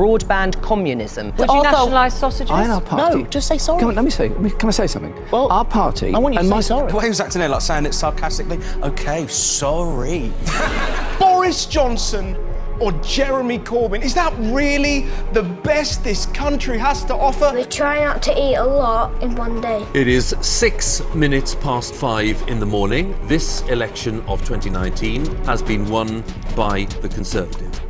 broadband communism. Would you nationalise sausages? I and our party. No, just say sorry. Come on, let me say. Can I say something? Well, our party. I want you to and say my, sorry. The way he was acting there, like saying it sarcastically. Okay, sorry. Boris Johnson or Jeremy Corbyn? Is that really the best this country has to offer? We try not to eat a lot in one day. It is six minutes past five in the morning. This election of 2019 has been won by the Conservative.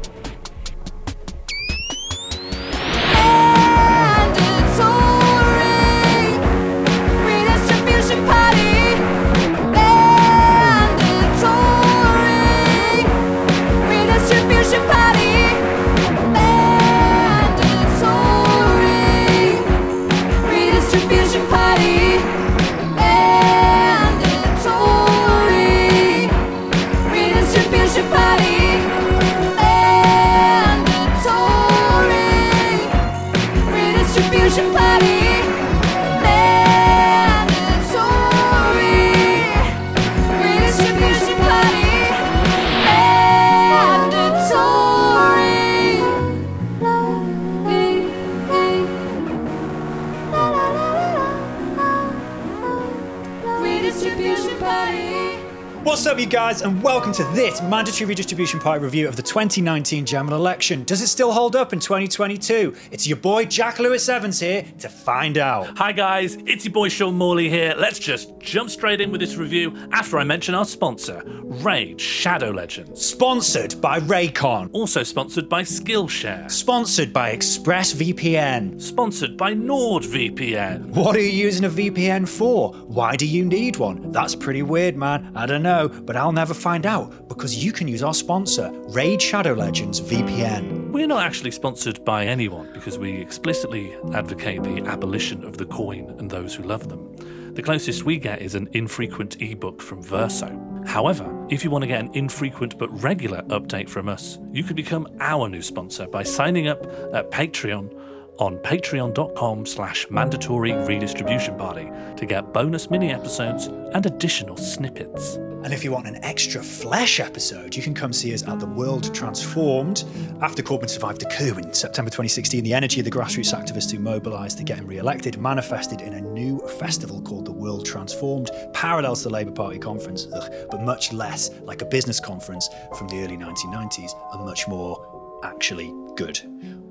Mandatory redistribution party review of the 2019 general election. Does it still hold up in 2022? It's your boy Jack Lewis Evans here to find out. Hi guys, it's your boy Sean Morley here. Let's just jump straight in with this review after I mention our sponsor, Raid Shadow Legends. Sponsored by Raycon. Also sponsored by Skillshare. Sponsored by ExpressVPN. Sponsored by NordVPN. What are you using a VPN for? Why do you need one? That's pretty weird, man. I don't know, but I'll never find out because you can use our sponsor, Raid Shadow Legends VPN. We're not actually sponsored by anyone because we explicitly advocate the abolition of the coin and those who love them. The closest we get is an infrequent ebook from Verso. However, if you want to get an infrequent but regular update from us, you could become our new sponsor by signing up at Patreon on patreon.com slash mandatory redistribution party to get bonus mini episodes and additional snippets. And if you want an extra flesh episode, you can come see us at The World Transformed. After Corbyn survived a coup in September 2016, the energy of the grassroots activists who mobilised to get him re elected manifested in a new festival called The World Transformed, parallel to the Labour Party conference, ugh, but much less like a business conference from the early 1990s and much more actually good.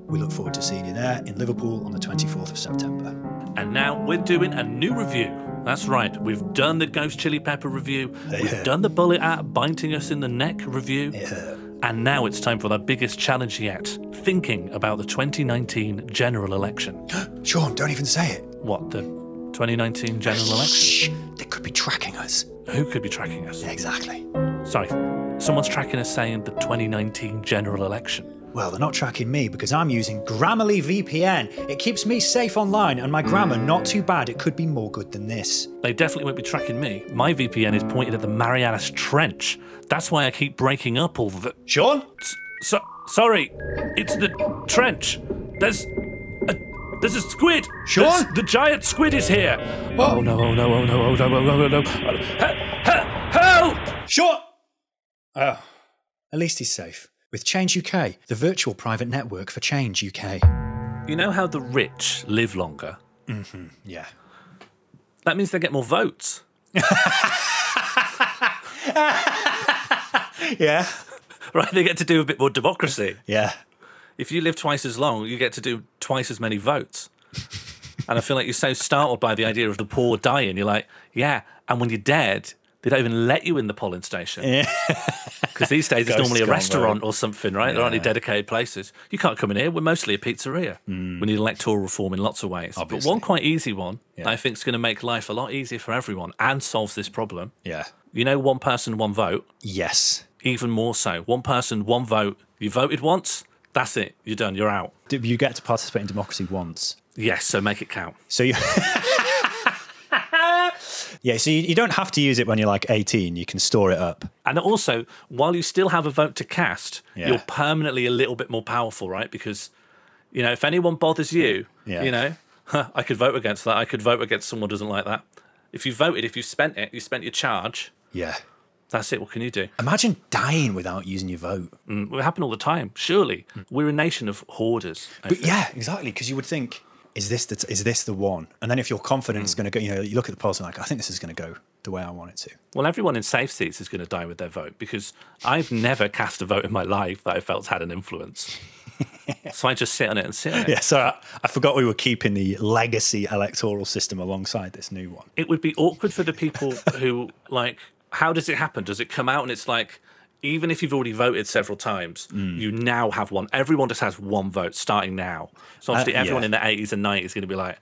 We look forward to seeing you there in Liverpool on the 24th of September. And now we're doing a new review. That's right, we've done the Ghost Chili Pepper review, we've done the Bullet at Biting Us in the Neck review, and now it's time for the biggest challenge yet thinking about the 2019 general election. Sean, don't even say it. What, the 2019 general election? Shh, they could be tracking us. Who could be tracking us? Exactly. Sorry, someone's tracking us saying the 2019 general election. Well, they're not tracking me because I'm using Grammarly VPN. It keeps me safe online and my grammar not too bad. It could be more good than this. They definitely won't be tracking me. My VPN is pointed at the Marianas Trench. That's why I keep breaking up all the. Sean? So, sorry, it's the trench. There's a, there's a squid. Sean? There's- the giant squid is here. Oh no! Oh no! Oh no! Oh no! Oh no! Oh no! He- he- Help! Sean! Oh, at least he's safe. With Change UK, the virtual private network for Change UK. You know how the rich live longer? Mm-hmm, yeah. That means they get more votes. Yeah. Right? They get to do a bit more democracy. Yeah. If you live twice as long, you get to do twice as many votes. and I feel like you're so startled by the idea of the poor dying. You're like, yeah. And when you're dead, they don't even let you in the polling station. Because these days it's normally a gone restaurant or something, right? There aren't any dedicated places. You can't come in here. We're mostly a pizzeria. Hmm. We need electoral reform in lots of ways. Obviously. But one quite easy one that I think is going to make life a lot easier for everyone and solves this problem. Yeah. You know, one person, one vote? Yes. Even more so. One person, one vote. You voted once, that's it. You're done. You're out. You get to participate in democracy once. Yes, so make it count. So you. yeah, so you, you don't have to use it when you're like 18. You can store it up. And also, while you still have a vote to cast, Yeah. you're permanently a little bit more powerful, right? Because, you know, if anyone bothers you, Yeah. you know, I could vote against that. I could vote against someone who doesn't like that. If you voted, if you spent it, you spent your charge, Yeah. That's it. What can you do? Imagine dying without using your vote. Mm, It happen all the time. Surely we're a nation of hoarders. But yeah, exactly. Because you would think, is this the is this the one? And then if you're confident it's hmm. going to go, you know, you look at the polls and like, I think this is going to go the way I want it to. Well, everyone in safe seats is going to die with their vote because I've never cast a vote in my life that I felt had an influence. so I just sit on it and sit on it. Yeah. So I, I forgot we were keeping the legacy electoral system alongside this new one. It would be awkward for the people who like. How does it happen? Does it come out and it's like, even if you've already voted several times, Mm. you now have one. Everyone just has one vote starting now. So obviously, Uh, everyone yeah. in the 80s and 90s is going to be like,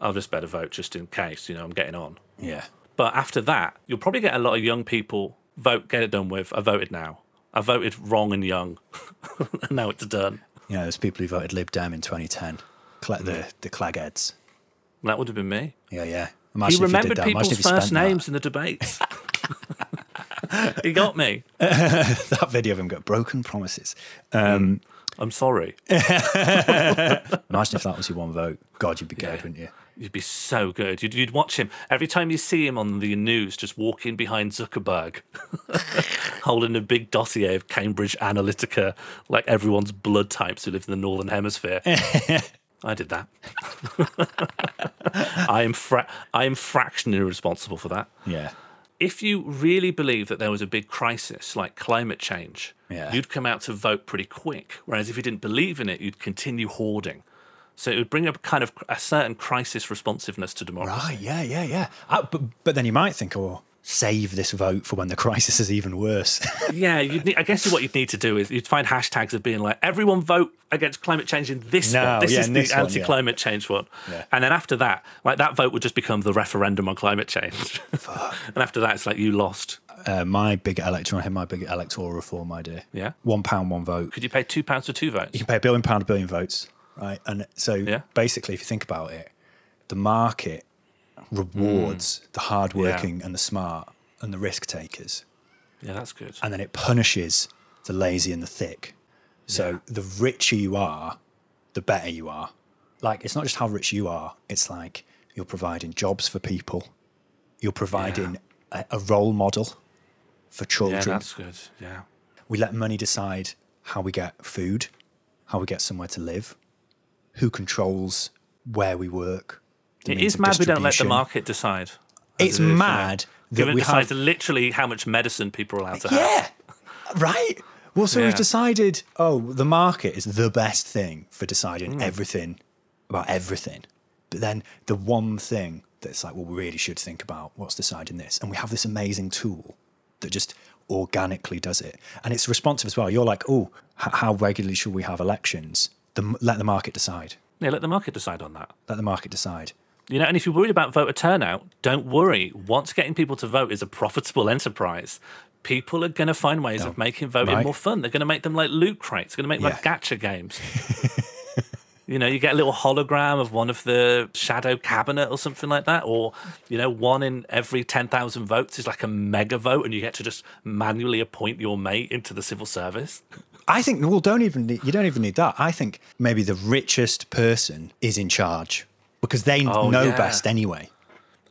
I'll just better vote just in case. You know, I'm getting on. Yeah. But after that, you'll probably get a lot of young people vote, get it done with. I voted now. I voted wrong and young. and now it's done. You know, there's people who voted Lib Dem in 2010, Cla- the the Clagheads. That would have been me. Yeah, yeah. he Imagine did remembered that. People's if you spent first that. names in the debates. he got me. that video of him got broken promises. Um, I'm sorry. Imagine if that was your one vote. God, you'd be good, wouldn't you? You'd be so good. You'd, you'd watch him every time you see him on the news, just walking behind Zuckerberg, holding a big dossier of Cambridge Analytica, like everyone's blood types who live in the Northern Hemisphere. I did that. I am fra- I am fractionally responsible for that. Yeah. If you really believe that there was a big crisis like climate change, Yeah. you'd come out to vote pretty quick. Whereas if you didn't believe in it, you'd continue hoarding. So it would bring up kind of a certain crisis responsiveness to democracy. Right. Yeah. Yeah. Yeah. Uh, but but then you might think, oh, save this vote for when the crisis is even worse. Yeah, you'd need, I guess what you'd need to do is you'd find hashtags of being like, everyone vote against climate change in this No, one. This yeah, is the one, yeah. anti-climate change one. Yeah. And then after that, like that vote would just become the referendum on climate change. and after that, it's like you lost. uh, my big electoral, my big electoral reform idea. Yeah. One pound, one vote. Could you pay two pounds for two votes? You can pay a billion pound, a billion votes, right? And so Yeah. basically, if you think about it, the market rewards the hardworking and the smart and the risk takers, Yeah, that's good. and then it punishes the lazy and the thick. So the richer you are, the better you are. Like it's not just how rich you are; it's like you're providing jobs for people, you're providing a, a role model for children. Yeah, that's good. Yeah. We let money decide how we get food, how we get somewhere to live, who controls where we work. It is mad we don't let the market decide. It's it is, you know. mad that we it decides have. literally how much medicine people are allowed to have. Yeah, right. Well, so Yeah. we've decided. Oh, the market is the best thing for deciding Mm. everything about everything. But then the one thing that's like, well, we really should think about what's deciding this, and we have this amazing tool that just organically does it, and it's responsive as well. You're like, oh, h- how regularly should we have elections? The, let the market decide. Yeah, let the market decide on that. Let the market decide. You know, and if you're worried about voter turnout, don't worry. Once getting people to vote is a profitable enterprise, people are going to find ways of oh, making voting Right. more fun. They're going to make them like loot crates. They're going to make like gacha games. you know, you get a little hologram of one of the shadow cabinet or something like that, or you know, one in every ten thousand votes is like a mega vote, and you get to just manually appoint your mate into the civil service. I think well, don't even need, you don't even need that. I think maybe the richest person is in charge because they Oh, know yeah. best anyway.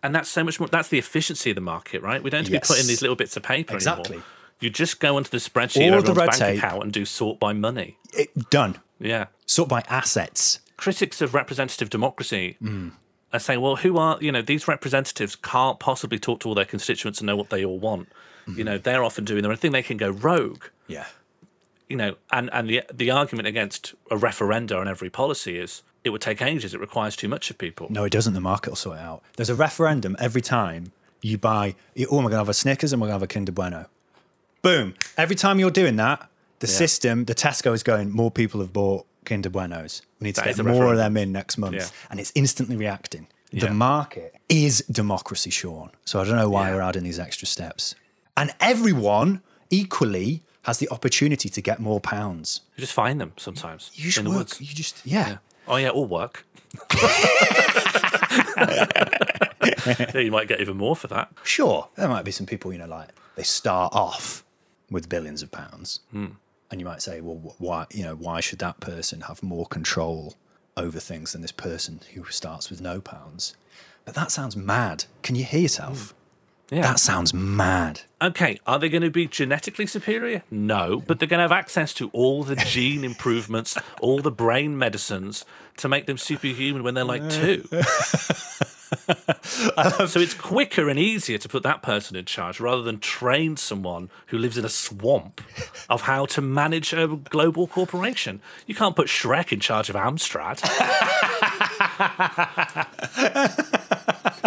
And that's so much more. That's the efficiency of the market, right? We don't have to Yes. be putting these little bits of paper Exactly. anymore. You just go onto the spreadsheet All of the red bank tape. account and do sort by money. It, done. Yeah. Sort by assets. Critics of representative democracy Hmm. are saying, well, who are, you know, these representatives can't possibly talk to all their constituents and know what they all want. Hmm. You know, they're often doing their own thing. They can go rogue. Yeah. You know, and, and the, the argument against a referenda on every policy is it would take ages. It requires too much of people. No, it doesn't. The market will sort it out. There's a referendum every time you buy. Oh, we're going to have a Snickers and we're going to have a Kinder Bueno. Boom. Every time you're doing that, the system, the Tesco is going, more people have bought Kinder Buenos. We need to That get more of them in next month. Yeah. And it's instantly reacting. Yeah. The market is democracy, Sean. So I don't know why Yeah. we're adding these extra steps. And everyone equally has the opportunity to get more pounds. You just find them sometimes You just in the work. You just, yeah. Oh, yeah, or work. yeah, you might get even more for that. Sure, there might be some people, you know, like they start off with billions of pounds, Hmm. and you might say, well, wh- why, you know, why should that person have more control over things than this person who starts with no pounds? But that sounds mad. Can you hear yourself? Yeah. That sounds mad. Okay, are they going to be genetically superior? No, but they're going to have access to all the gene improvements, all the brain medicines to make them superhuman when they're like two. so it's quicker and easier to put that person in charge rather than train someone who lives in a swamp of how to manage a global corporation. You can't put Shrek in charge of Amstrad.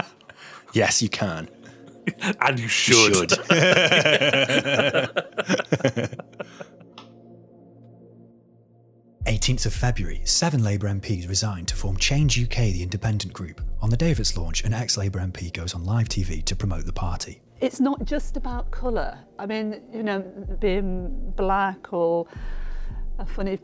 Yes, you can. and you should. Eighteenth of February, seven Labour MPs resigned to form Change UK, the independent group. On the day of its launch, an ex-Labour MP goes on live TV to promote the party. it's not just about colour. I mean, you know, being black or a funny,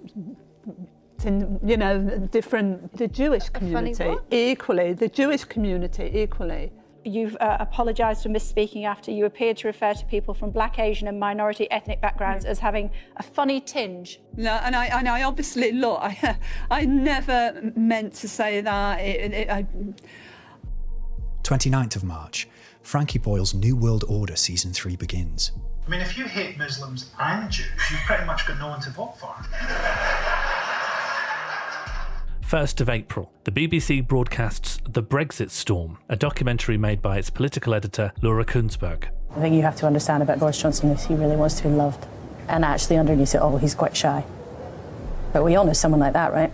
tin- you know, different. The Jewish community what? equally. The Jewish community equally. You've uh, apologised for misspeaking after you appeared to refer to people from black, Asian, and minority ethnic backgrounds as having a funny tinge. No, and I and I obviously look. I, I never meant to say that. It, it, I, 29th of March, Frankie Boyle's New World Order Season 3 begins. I mean, if you hate Muslims and Jews, you've pretty much got no one to vote for. 1st of April, the BBC broadcasts The Brexit Storm, a documentary made by its political editor Laura Kuenssberg. I think you have to understand about Boris Johnson is he really wants to be loved. And actually, underneath it all, he's quite shy. But we all know someone like that, right?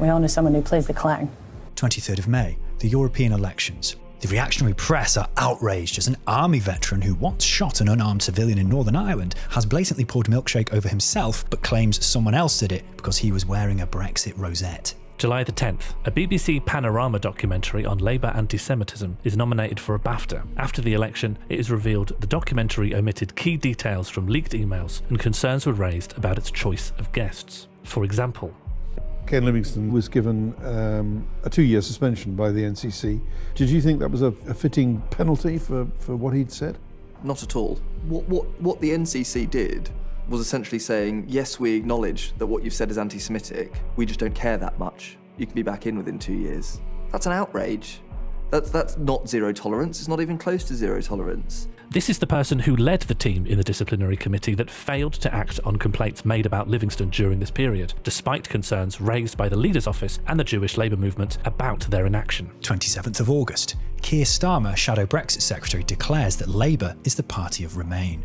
We all know someone who plays the clown. 23rd of May, the European elections. The reactionary press are outraged as an army veteran who once shot an unarmed civilian in Northern Ireland has blatantly poured milkshake over himself but claims someone else did it because he was wearing a Brexit rosette. July the 10th, a BBC Panorama documentary on Labour anti Semitism is nominated for a BAFTA. After the election, it is revealed the documentary omitted key details from leaked emails and concerns were raised about its choice of guests. For example, Ken Livingstone was given um, a two year suspension by the NCC. Did you think that was a, a fitting penalty for, for what he'd said? Not at all. What, what, what the NCC did was essentially saying, yes, we acknowledge that what you've said is anti Semitic, we just don't care that much. You can be back in within two years. That's an outrage. That's, that's not zero tolerance, it's not even close to zero tolerance. This is the person who led the team in the disciplinary committee that failed to act on complaints made about Livingstone during this period, despite concerns raised by the Leader's Office and the Jewish Labour movement about their inaction. 27th of August, Keir Starmer, Shadow Brexit Secretary, declares that Labour is the party of Remain.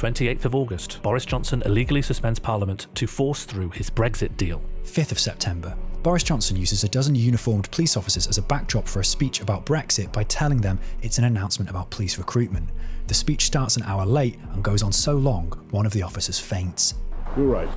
28th of August, Boris Johnson illegally suspends Parliament to force through his Brexit deal. 5th of September, Boris Johnson uses a dozen uniformed police officers as a backdrop for a speech about Brexit by telling them it's an announcement about police recruitment. The speech starts an hour late and goes on so long, one of the officers faints. You're right.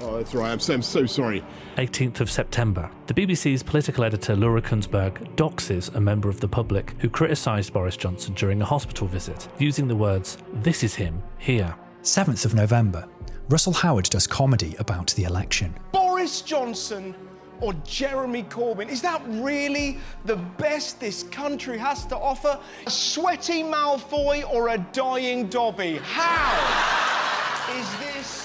Oh, that's right. I'm so, I'm so sorry. 18th of September, the BBC's political editor Laura Kuenssberg doxes a member of the public who criticised Boris Johnson during a hospital visit, using the words, This is him, here. 7th of November, Russell Howard does comedy about the election. Boris Johnson or Jeremy Corbyn? Is that really the best this country has to offer? A sweaty Malfoy or a dying Dobby? How is this?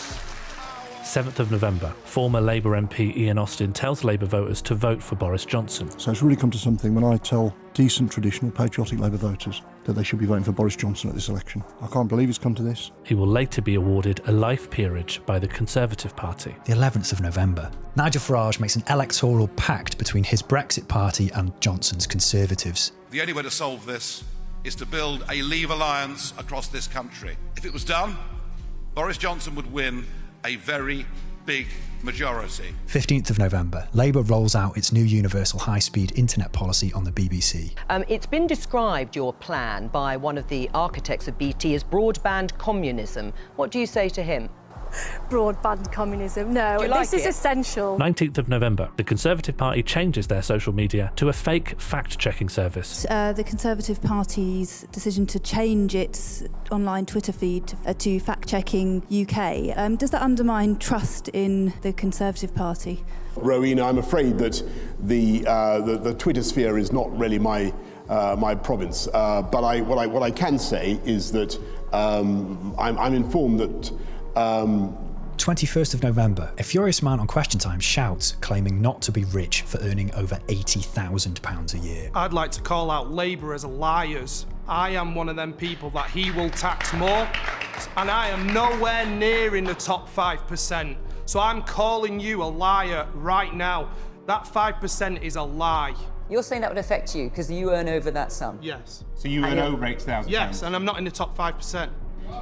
7th of November, former Labour MP Ian Austin tells Labour voters to vote for Boris Johnson. So it's really come to something when I tell decent, traditional, patriotic Labour voters that they should be voting for Boris Johnson at this election. I can't believe it's come to this. He will later be awarded a life peerage by the Conservative Party. The 11th of November, Nigel Farage makes an electoral pact between his Brexit party and Johnson's Conservatives. The only way to solve this is to build a Leave alliance across this country. If it was done, Boris Johnson would win a very big majority. 15th of November, Labour rolls out its new universal high speed internet policy on the BBC. Um, it's been described, your plan, by one of the architects of BT as broadband communism. What do you say to him? Broadband communism. No, Do you this like is it? essential. 19th of November, the Conservative Party changes their social media to a fake fact checking service. Uh, the Conservative Party's decision to change its online Twitter feed uh, to Fact Checking UK, um, does that undermine trust in the Conservative Party? Rowena, I'm afraid that the, uh, the, the Twitter sphere is not really my, uh, my province. Uh, but I, what, I, what I can say is that um, I'm, I'm informed that um, 21st of November, a furious man on Question Time shouts, claiming not to be rich for earning over £80,000 a year. I'd like to call out Labour as liars. I am one of them people that he will tax more, and I am nowhere near in the top 5%. So I'm calling you a liar right now. That 5% is a lie. You're saying that would affect you because you earn over that sum? Yes. So you earn over £8,000? Yes, and I'm not in the top 5%.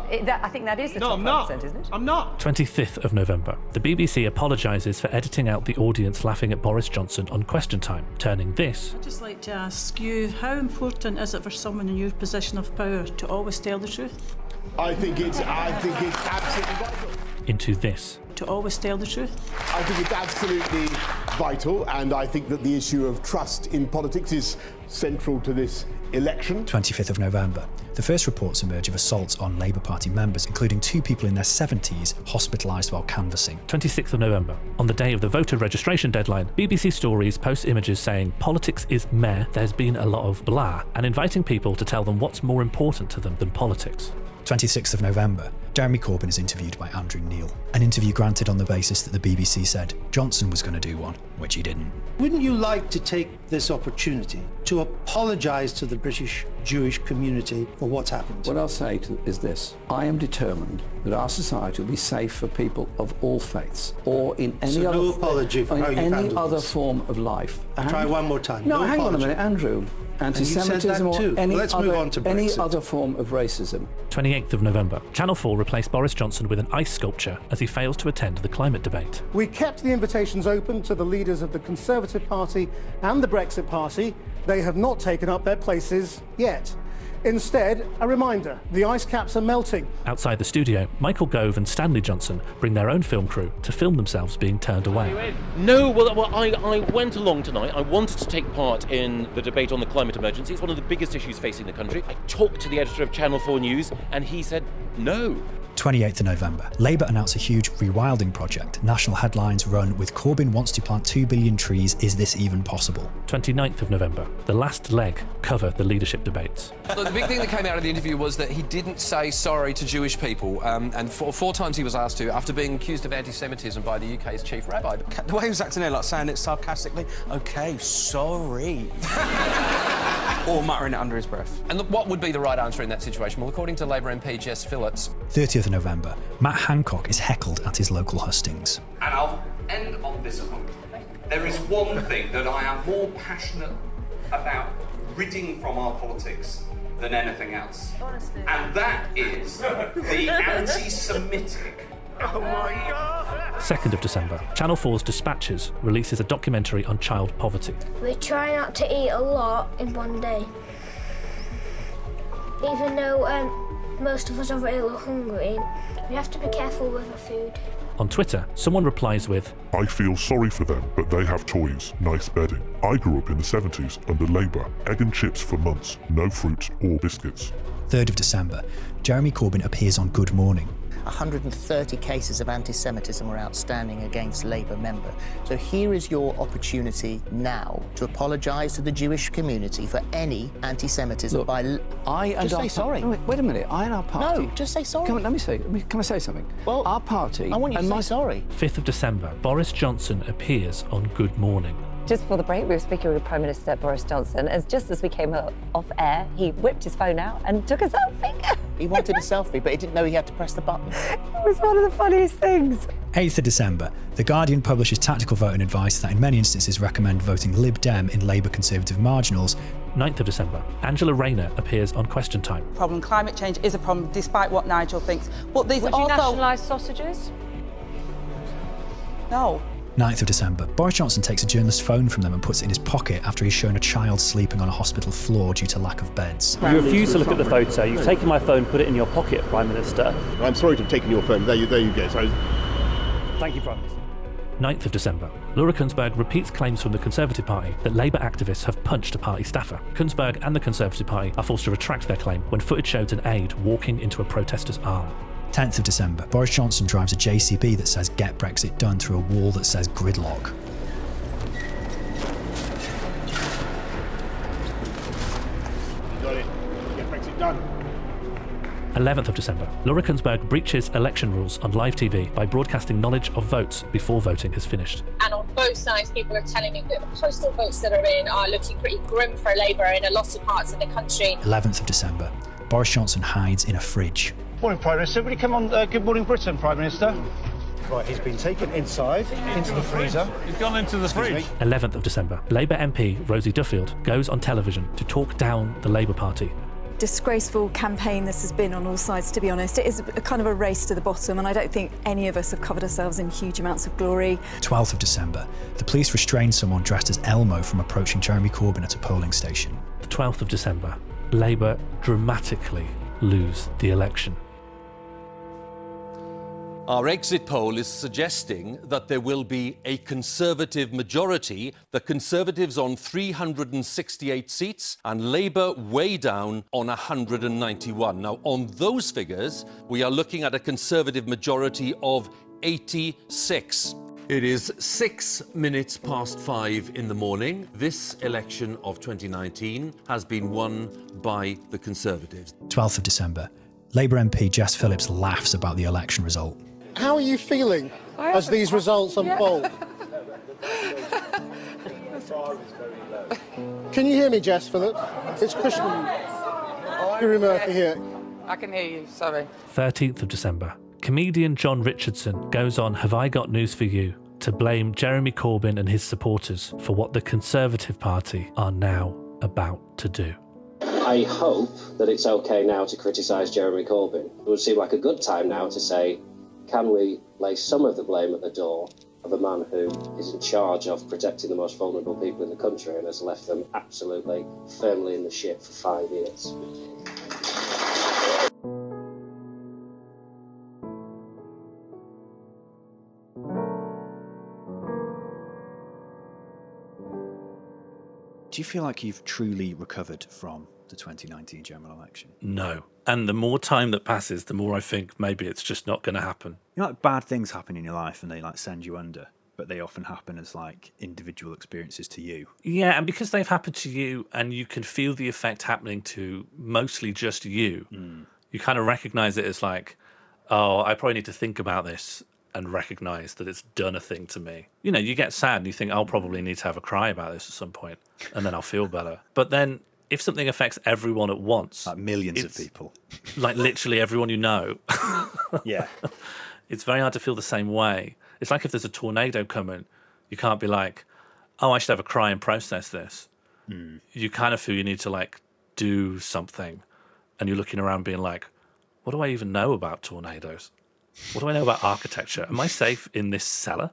It, that, I think that is the No, top I'm not. 5%, isn't it? I'm not. 25th of November. The BBC apologises for editing out the audience laughing at Boris Johnson on Question Time, turning this I'd just like to ask you how important is it for someone in your position of power to always tell the truth? I think it's I think it's absolutely vital. into this. To always tell the truth? I think it's absolutely vital, and I think that the issue of trust in politics is central to this election. 25th of November. The first reports emerge of assaults on Labour Party members, including two people in their 70s hospitalised while canvassing. 26th of November. On the day of the voter registration deadline, BBC Stories posts images saying politics is meh, there's been a lot of blah, and inviting people to tell them what's more important to them than politics. 26th of November. Jeremy Corbyn is interviewed by Andrew Neil. An interview granted on the basis that the BBC said Johnson was going to do one, which he didn't. Wouldn't you like to take this opportunity to apologise to the British Jewish community for what's happened? What I'll say to, is this I am determined that our society will be safe for people of all faiths or in any So other no apology for in how any other this. form of life. Try one more time. No, No hang on a minute, Andrew. And you said that Anti-Semitism or any, Let's other, move on to any other form of racism. 28th of November. Channel 4 replaced Boris Johnson with an ice sculpture as he fails to attend the climate debate. We kept the invitations open to the leaders of the Conservative Party and the Brexit Exit party. They have not taken up their places yet. Instead, a reminder the ice caps are melting. Outside the studio, Michael Gove and Stanley Johnson bring their own film crew to film themselves being turned away. No, well, well I, I went along tonight. I wanted to take part in the debate on the climate emergency. It's one of the biggest issues facing the country. I talked to the editor of Channel 4 News, and he said no. 28th of November. Labour announced a huge rewilding project. National headlines run with Corbyn wants to plant 2 billion trees. Is this even possible? 29th of November. The last leg cover the leadership debates. Look, the big thing that came out of the interview was that he didn't say sorry to Jewish people, um, and four, four times he was asked to after being accused of anti-Semitism by the UK's chief rabbi. The way he was acting there, like saying it sarcastically, okay, sorry. or muttering it under his breath. And look, what would be the right answer in that situation? Well, according to Labour MP Jess Phillips, 30th of November. Matt Hancock is heckled at his local hustings. And I'll end on this point. There is one thing that I am more passionate about ridding from our politics than anything else. And that is the anti Semitic. Oh my god! 2nd of December. Channel 4's Dispatches releases a documentary on child poverty. We try not to eat a lot in one day. Even though um, most of us are really hungry, we have to be careful with our food. On Twitter, someone replies with, I feel sorry for them, but they have toys, nice bedding. I grew up in the 70s under Labour. Egg and chips for months, no fruit or biscuits. 3rd of December. Jeremy Corbyn appears on Good Morning. 130 cases of anti Semitism were outstanding against Labour member. So here is your opportunity now to apologise to the Jewish community for any anti Semitism by. l- I and just our say sorry. No, wait, wait a minute. I and our party. No, just say sorry. Come on, let me say. Can I say something? Well, our party. I want you and to say my, sorry. 5th of December. Boris Johnson appears on Good Morning. Just before the break, we were speaking with Prime Minister Boris Johnson. and just as we came off air, he whipped his phone out and took a selfie. He wanted a selfie, but he didn't know he had to press the button. it was one of the funniest things. 8th of December. The Guardian publishes tactical voting advice that in many instances recommend voting Lib Dem in Labour Conservative marginals. 9th of December. Angela Rayner appears on Question Time. problem. Climate change is a problem, despite what Nigel thinks. But these Would you nationalise sausages? no. 9th of December. Boris Johnson takes a journalist's phone from them and puts it in his pocket after he's shown a child sleeping on a hospital floor due to lack of beds. You refuse to look at the photo. You've taken my phone, put it in your pocket, Prime Minister. I'm sorry to have taken your phone. There you, there you go. So Thank you, Prime Minister. 9th of December. Laura Kuenssberg repeats claims from the Conservative Party that Labour activists have punched a party staffer. Kuenssberg and the Conservative Party are forced to retract their claim when footage shows an aide walking into a protester's arm. 10th of December. Boris Johnson drives a JCB that says Get Brexit Done through a wall that says Gridlock. you got it. Get Brexit done. 11th of December. Laura Kuenssberg breaches election rules on live TV by broadcasting knowledge of votes before voting is finished. And on both sides, people are telling me that the postal votes that are in are looking pretty grim for Labour in a lot of parts of the country. 11th of December. Boris Johnson hides in a fridge. Morning, Prime Minister. Will you come on uh, Good Morning Britain, Prime Minister? Right, he's been taken inside, into the freezer. He's gone into the fridge. 11th of December. Labour MP Rosie Duffield goes on television to talk down the Labour Party. disgraceful campaign this has been on all sides, to be honest. It is a kind of a race to the bottom, and I don't think any of us have covered ourselves in huge amounts of glory. 12th of December. The police restrain someone dressed as Elmo from approaching Jeremy Corbyn at a polling station. The 12th of December. Labour dramatically lose the election. Our exit poll is suggesting that there will be a Conservative majority, the Conservatives on 368 seats and Labour way down on 191. Now, on those figures, we are looking at a Conservative majority of 86. It is six minutes past five in the morning. This election of 2019 has been won by the Conservatives. 12th of December. Labour MP Jess Phillips laughs about the election result. How are you feeling as these results unfold? Can you hear me, Jess Phillips? It's Christian Guru Murphy here. I can hear you, sorry. 13th of December. Comedian Jon Richardson goes on Have I Got News for You to blame Jeremy Corbyn and his supporters for what the Conservative Party are now about to do. I hope that it's okay now to criticise Jeremy Corbyn. It would seem like a good time now to say, can we lay some of the blame at the door of a man who is in charge of protecting the most vulnerable people in the country and has left them absolutely firmly in the shit for five years? Do you feel like you've truly recovered from the 2019 general election? No. And the more time that passes, the more I think maybe it's just not going to happen. You know, like bad things happen in your life and they like send you under, but they often happen as like individual experiences to you. Yeah, and because they've happened to you and you can feel the effect happening to mostly just you, mm. you kind of recognize it as like, oh, I probably need to think about this and recognize that it's done a thing to me. You know, you get sad and you think, I'll probably need to have a cry about this at some point and then I'll feel better. But then if something affects everyone at once, like millions of people, like literally everyone you know, yeah, it's very hard to feel the same way. It's like if there's a tornado coming, you can't be like, oh, I should have a cry and process this. Hmm. You kind of feel you need to like do something, and you're looking around being like, what do I even know about tornadoes? What do I know about architecture? Am I safe in this cellar?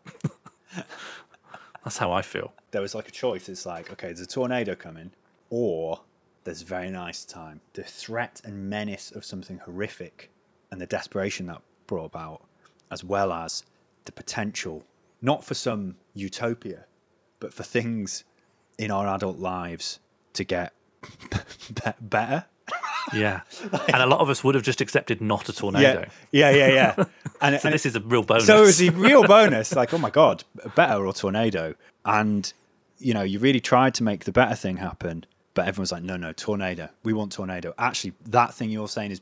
That's how I feel. There was like a choice. It's like, okay, there's a tornado coming, or there's very nice time. The threat and menace of something horrific and the desperation that brought about, as well as the potential, not for some utopia, but for things in our adult lives to get be- better. Yeah. and a lot of us would have just accepted not a tornado. Yeah, yeah, yeah. yeah. And, so this is a real bonus. So it was a real bonus. Like, oh my god, better or tornado. And you know, you really tried to make the better thing happen, but everyone's like, no, no, tornado. We want tornado. Actually, that thing you're saying is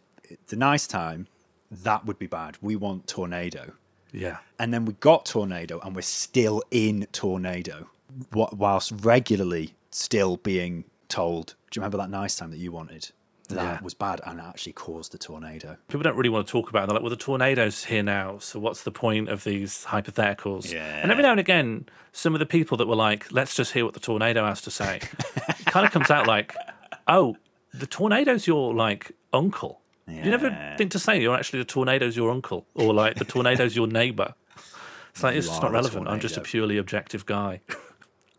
the nice time. That would be bad. We want tornado. Yeah. And then we got tornado, and we're still in tornado, whilst regularly still being told. Do you remember that nice time that you wanted? That Yeah. was bad and actually caused the tornado. People don't really want to talk about it. They're like, well, the tornado's here now, so what's the point of these hypotheticals? Yeah. And every now and again, some of the people that were like, let's just hear what the tornado has to say, kind of comes out like, oh, the tornado's your like uncle. Yeah. You never think to say you're actually the tornado's your uncle or like the tornado's your neighbor. It's like, it's You just not relevant. I'm just a purely objective guy.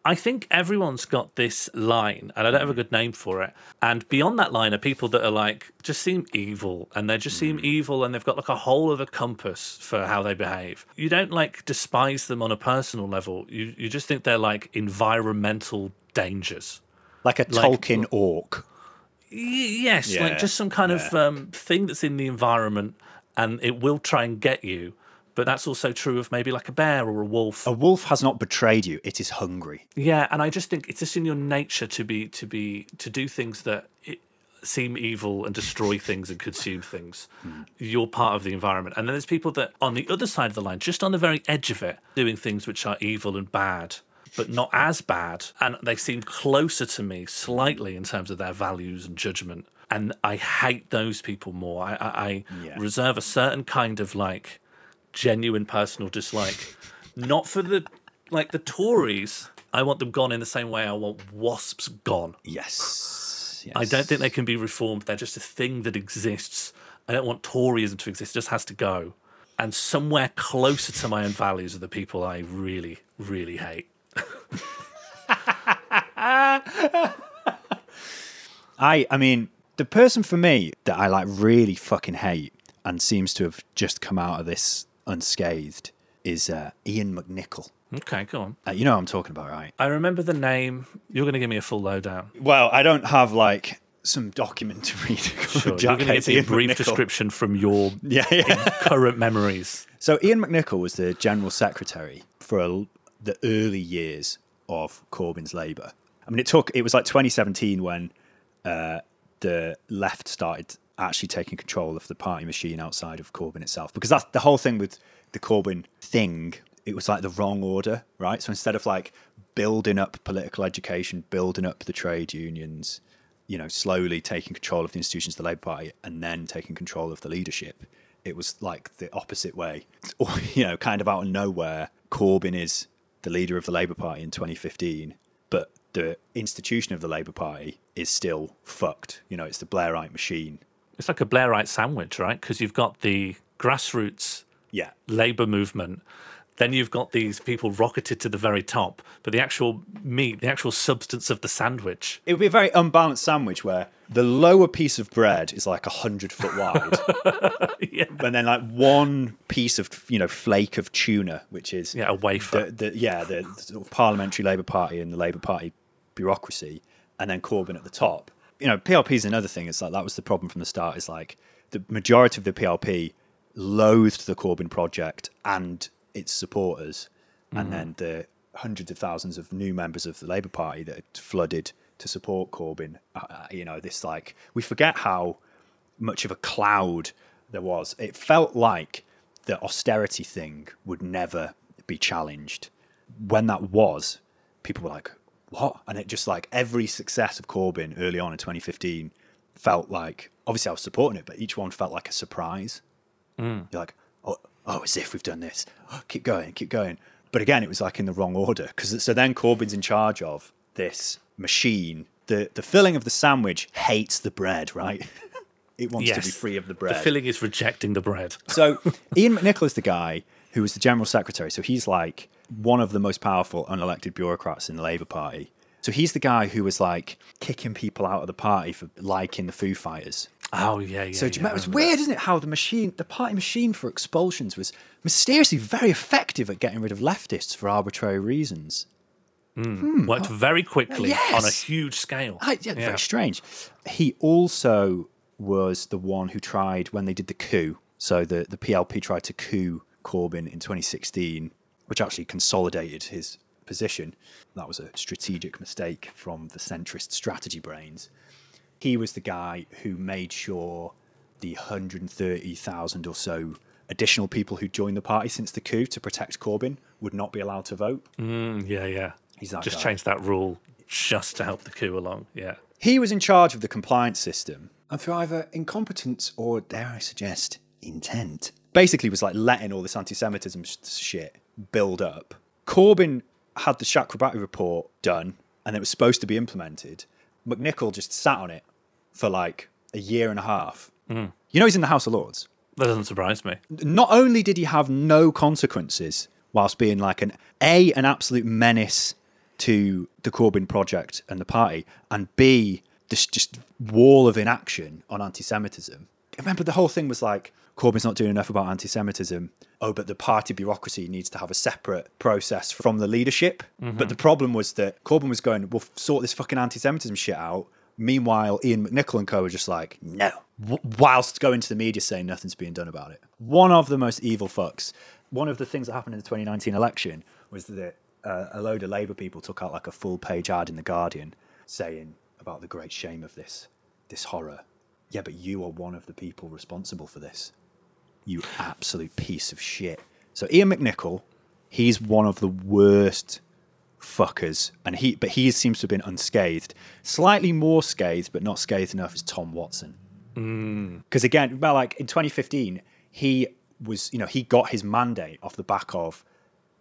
I think everyone's got this line, and I don't have a good name for it. And beyond that line are people that are like, just seem evil, and they just seem evil, and they've got like a whole other compass for how they behave. You don't like despise them on a personal level. You you just think they're like environmental dangers. Like a Like- Tolkien orc. Y- yes, Yeah, like just some kind of um, thing that's in the environment, and it will try and get you. But that's also true of maybe like a bear or a wolf. A wolf has not betrayed you. It is hungry. Yeah, and I just think it's just in your nature to be to be to do things that it, seem evil and destroy things and consume things. Hmm. You're part of the environment. And then there's people that on the other side of the line, just on the very edge of it, doing things which are evil and bad. But not as bad, and they seem closer to me slightly in terms of their values and judgment. And I hate those people more. I, I, I Yeah. reserve a certain kind of like genuine personal dislike, not for the like the Tories. I want them gone in the same way I want wasps gone. Yes. I don't think they can be reformed. They're just a thing that exists. I don't want Toryism to exist. It just has to go. And somewhere closer to my own values are the people I really, really hate. I I mean, the person for me that I like really fucking hate and seems to have just come out of this unscathed is uh, Iain McNicol. Okay, go on. Uh, you know what I'm talking about, right? I remember the name. You're going to give me a full lowdown. Well, I don't have like some document to read. Sure. You're going to give me a brief McNicol. description from your Yeah, yeah. current memories. So Iain McNicol was the general secretary for a, the early years of Corbyn's Labour. I mean, it took it was like 2017 when uh, the left started actually taking control of the party machine outside of Corbyn itself, because that's the whole thing with the Corbyn thing. It was like the wrong order, right? So instead of like building up political education, building up the trade unions, you know, slowly taking control of the institutions of the Labour Party and then taking control of the leadership. It was like the opposite way. Or, you know, kind of out of nowhere, Corbyn is the leader of the Labour Party in 2015, but the institution of the Labour Party is still fucked. You know, it's the Blairite machine. It's like a Blairite sandwich, right? Because you've got the grassroots yeah. Labour movement. Then you've got these people rocketed to the very top, but the actual meat, the actual substance of the sandwich, It would be a very unbalanced sandwich where the lower piece of bread is like a hundred foot wide, yeah. and then like one piece of you know flake of tuna, which is yeah a wafer. The, the, yeah, the sort of parliamentary Labour Party and the Labour Party bureaucracy, and then Corbyn at the top. You know, PLP is another thing. It's like that was the problem from the start. Is like the majority of the PLP loathed the Corbyn project and its supporters, Mhm. and then the hundreds of thousands of new members of the Labour Party that flooded to support Corbyn. Uh, uh, you know, this like we forget how much of a cloud there was. It felt like the austerity thing would never be challenged. When that was, people were like, "What?" And it just like every success of Corbyn early on in 2015 felt like obviously I was supporting it, but each one felt like a surprise. Mm. You're like, oh, oh, as if we've done this. Oh, keep going, keep going. But again, it was like in the wrong order because so then Corbyn's in charge of this machine. The the filling of the sandwich hates the bread, right? it wants to be free of the bread. The filling is rejecting the bread. So Iain McNicol is the guy who was the general secretary. So he's like one of the most powerful unelected bureaucrats in the Labour Party. So he's the guy who was like kicking people out of the party for liking the Foo Fighters. Oh yeah, yeah. So do you yeah, remember? It's weird, isn't it? How the machine, the party machine for expulsions, was mysteriously very effective at getting rid of leftists for arbitrary reasons. Mm. Hmm, Worked oh, very quickly on a huge scale. I, yeah, very strange. He also was the one who tried when they did the coup. So the, the PLP tried to coup Corbyn in 2016, which actually consolidated his position. That was a strategic mistake from the centrist strategy brains. He was the guy who made sure the 130,000 or so additional people who joined the party since the coup to protect Corbyn would not be allowed to vote. Mm, yeah, yeah. He's that Just guy. changed that rule just to help the coup along. Yeah. He was in charge of the compliance system, and through either incompetence or, dare I suggest, intent, basically was like letting all this anti-Semitism sh- shit build up. Corbyn had the Chakrabarti report done, and it was supposed to be implemented. McNicol just sat on it for like a year and a half. Mm. You know he's in the House of Lords. That doesn't surprise me. Not only did he have no consequences whilst being like an a an absolute menace to the Corbyn project and the party, and b this just wall of inaction on anti-Semitism. Remember, the whole thing was like Corbyn's not doing enough about anti-Semitism. Oh, but the party bureaucracy needs to have a separate process from the leadership. Mhm. But the problem was that Corbyn was going, "We'll sort this fucking anti-Semitism shit out." Meanwhile, Iain McNicol and co were just like, "No," w- whilst going to the media saying nothing's being done about it. One of the most evil fucks. One of the things that happened in the 2019 election was that uh, a load of Labour people took out like a full page ad in the Guardian saying about the great shame of this this horror. Yeah, but you are one of the people responsible for this. You absolute piece of shit. So Iain McNicol, he's one of the worst fuckers, and he but he seems to have been unscathed. Slightly more scathed, but not scathed enough, is Tom Watson. Mm. Because again, well, like in 2015, he was, you know, he got his mandate off the back of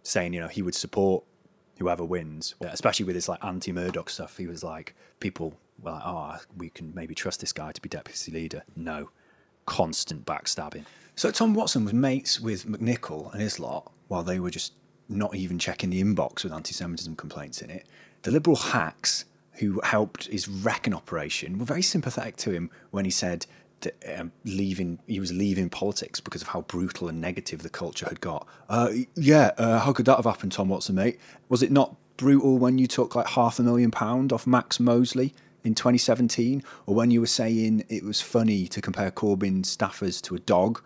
saying, you know, he would support whoever wins, especially with his like anti-Murdoch stuff. He was like, people were like, oh, we can maybe trust this guy to be deputy leader. No, constant backstabbing. So Tom Watson was mates with McNicol and his lot while they were just not even checking the inbox with anti-Semitism complaints in it. The liberal hacks who helped his wrecking operation were very sympathetic to him when he said that um, leaving he was leaving politics because of how brutal and negative the culture had got. Uh, yeah, uh, how could that have happened, Tom Watson, mate? Was it not brutal when you took like half a million pound off Max Mosley in 2017, or when you were saying it was funny to compare Corbyn staffers to a dog?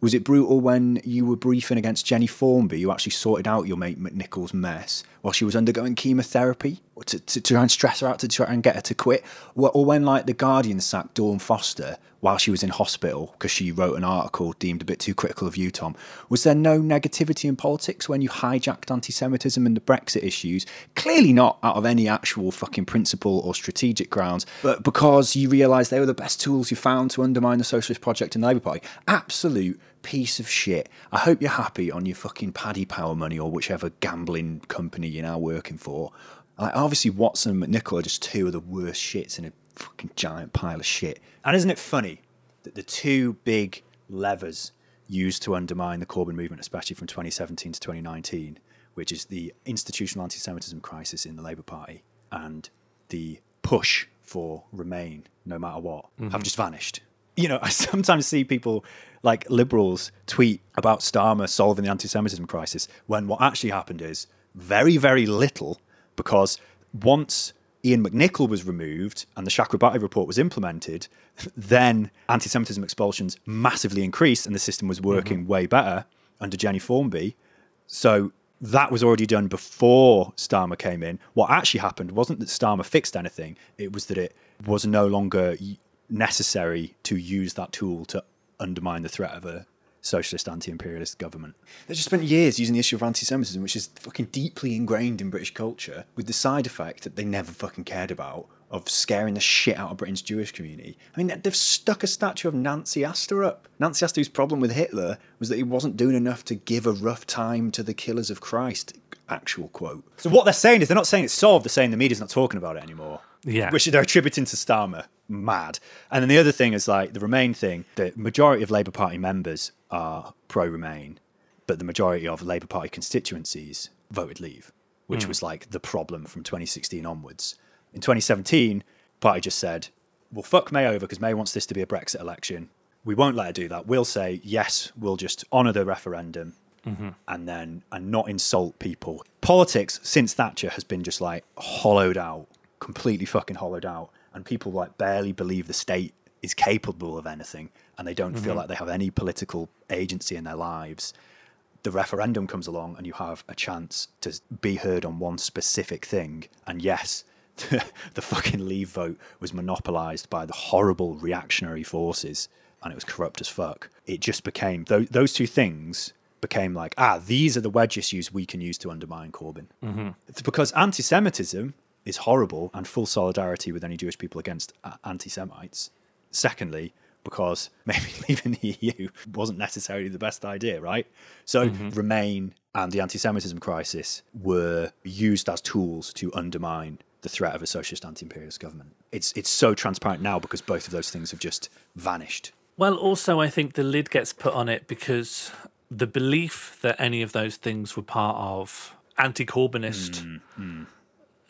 Was it brutal when you were briefing against Jenny Formby, who actually sorted out your mate McNicol's mess while she was undergoing chemotherapy to, to, to try and stress her out to try and get her to quit? Or, when, like, The Guardian sacked Dawn Foster while she was in hospital because she wrote an article deemed a bit too critical of you, Tom? Was there no negativity in politics when you hijacked anti Semitism and the Brexit issues? Clearly not out of any actual fucking principle or strategic grounds, but because you realised they were the best tools you found to undermine the Socialist Project and the Labour Party. Absolute piece of shit. I hope you're happy on your fucking Paddy Power money or whichever gambling company you're now working for. Like, obviously, Watson and McNicol are just two of the worst shits in a fucking giant pile of shit. And isn't it funny that the two big levers used to undermine the Corbyn movement, especially from 2017 to 2019, which is the institutional anti Semitism crisis in the Labour Party and the push for Remain no matter what, Mhm. have just vanished? You know, I sometimes see people like liberals tweet about Starmer solving the anti Semitism crisis when what actually happened is very, very little because once Iain McNicol was removed and the Chakrabarti report was implemented, then anti Semitism expulsions massively increased and the system was working mm-hmm. way better under Jenny Formby. So that was already done before Starmer came in. What actually happened wasn't that Starmer fixed anything, it was that it was no longer necessary to use that tool to undermine the threat of a socialist anti-imperialist government. They just spent years using the issue of anti-Semitism, which is fucking deeply ingrained in British culture, with the side effect that they never fucking cared about of scaring the shit out of Britain's Jewish community. I mean, they've stuck a statue of Nancy Astor up. Nancy Astor's problem with Hitler was that he wasn't doing enough to give a rough time to the killers of Christ. Actual quote. So what they're saying is they're not saying it's solved. They're saying the media's not talking about it anymore. Yeah. Which they're attributing to Starmer. Mad. And then the other thing is like the Remain thing. The majority of Labour Party members are pro-Remain, but the majority of Labour Party constituencies voted Leave, which Mm. was like the problem from 2016 onwards. In 2017, party just said, "Well, fuck May over because May wants this to be a Brexit election. We won't let her do that. We'll say yes. We'll just honour the referendum." Mhm. and then and not insult people. Politics since Thatcher has been just like hollowed out, completely fucking hollowed out, and people like barely believe the state is capable of anything, and they don't feel Mhm. like they have any political agency in their lives. The referendum comes along, and you have a chance to be heard on one specific thing. And yes, the fucking Leave vote was monopolised by the horrible reactionary forces, and it was corrupt as fuck. It just became those, those two things became like, ah, these are the wedge issues we can use to undermine Corbyn. Mhm. It's because anti Semitism is horrible and full solidarity with any Jewish people against uh, anti Semites. Secondly, because maybe leaving the EU wasn't necessarily the best idea, right? So, Mhm. Remain and the anti Semitism crisis were used as tools to undermine the threat of a socialist anti imperialist government. It's, it's so transparent now because both of those things have just vanished. Well, also, I think the lid gets put on it because the belief that any of those things were part of anti Corbynist mm, mm.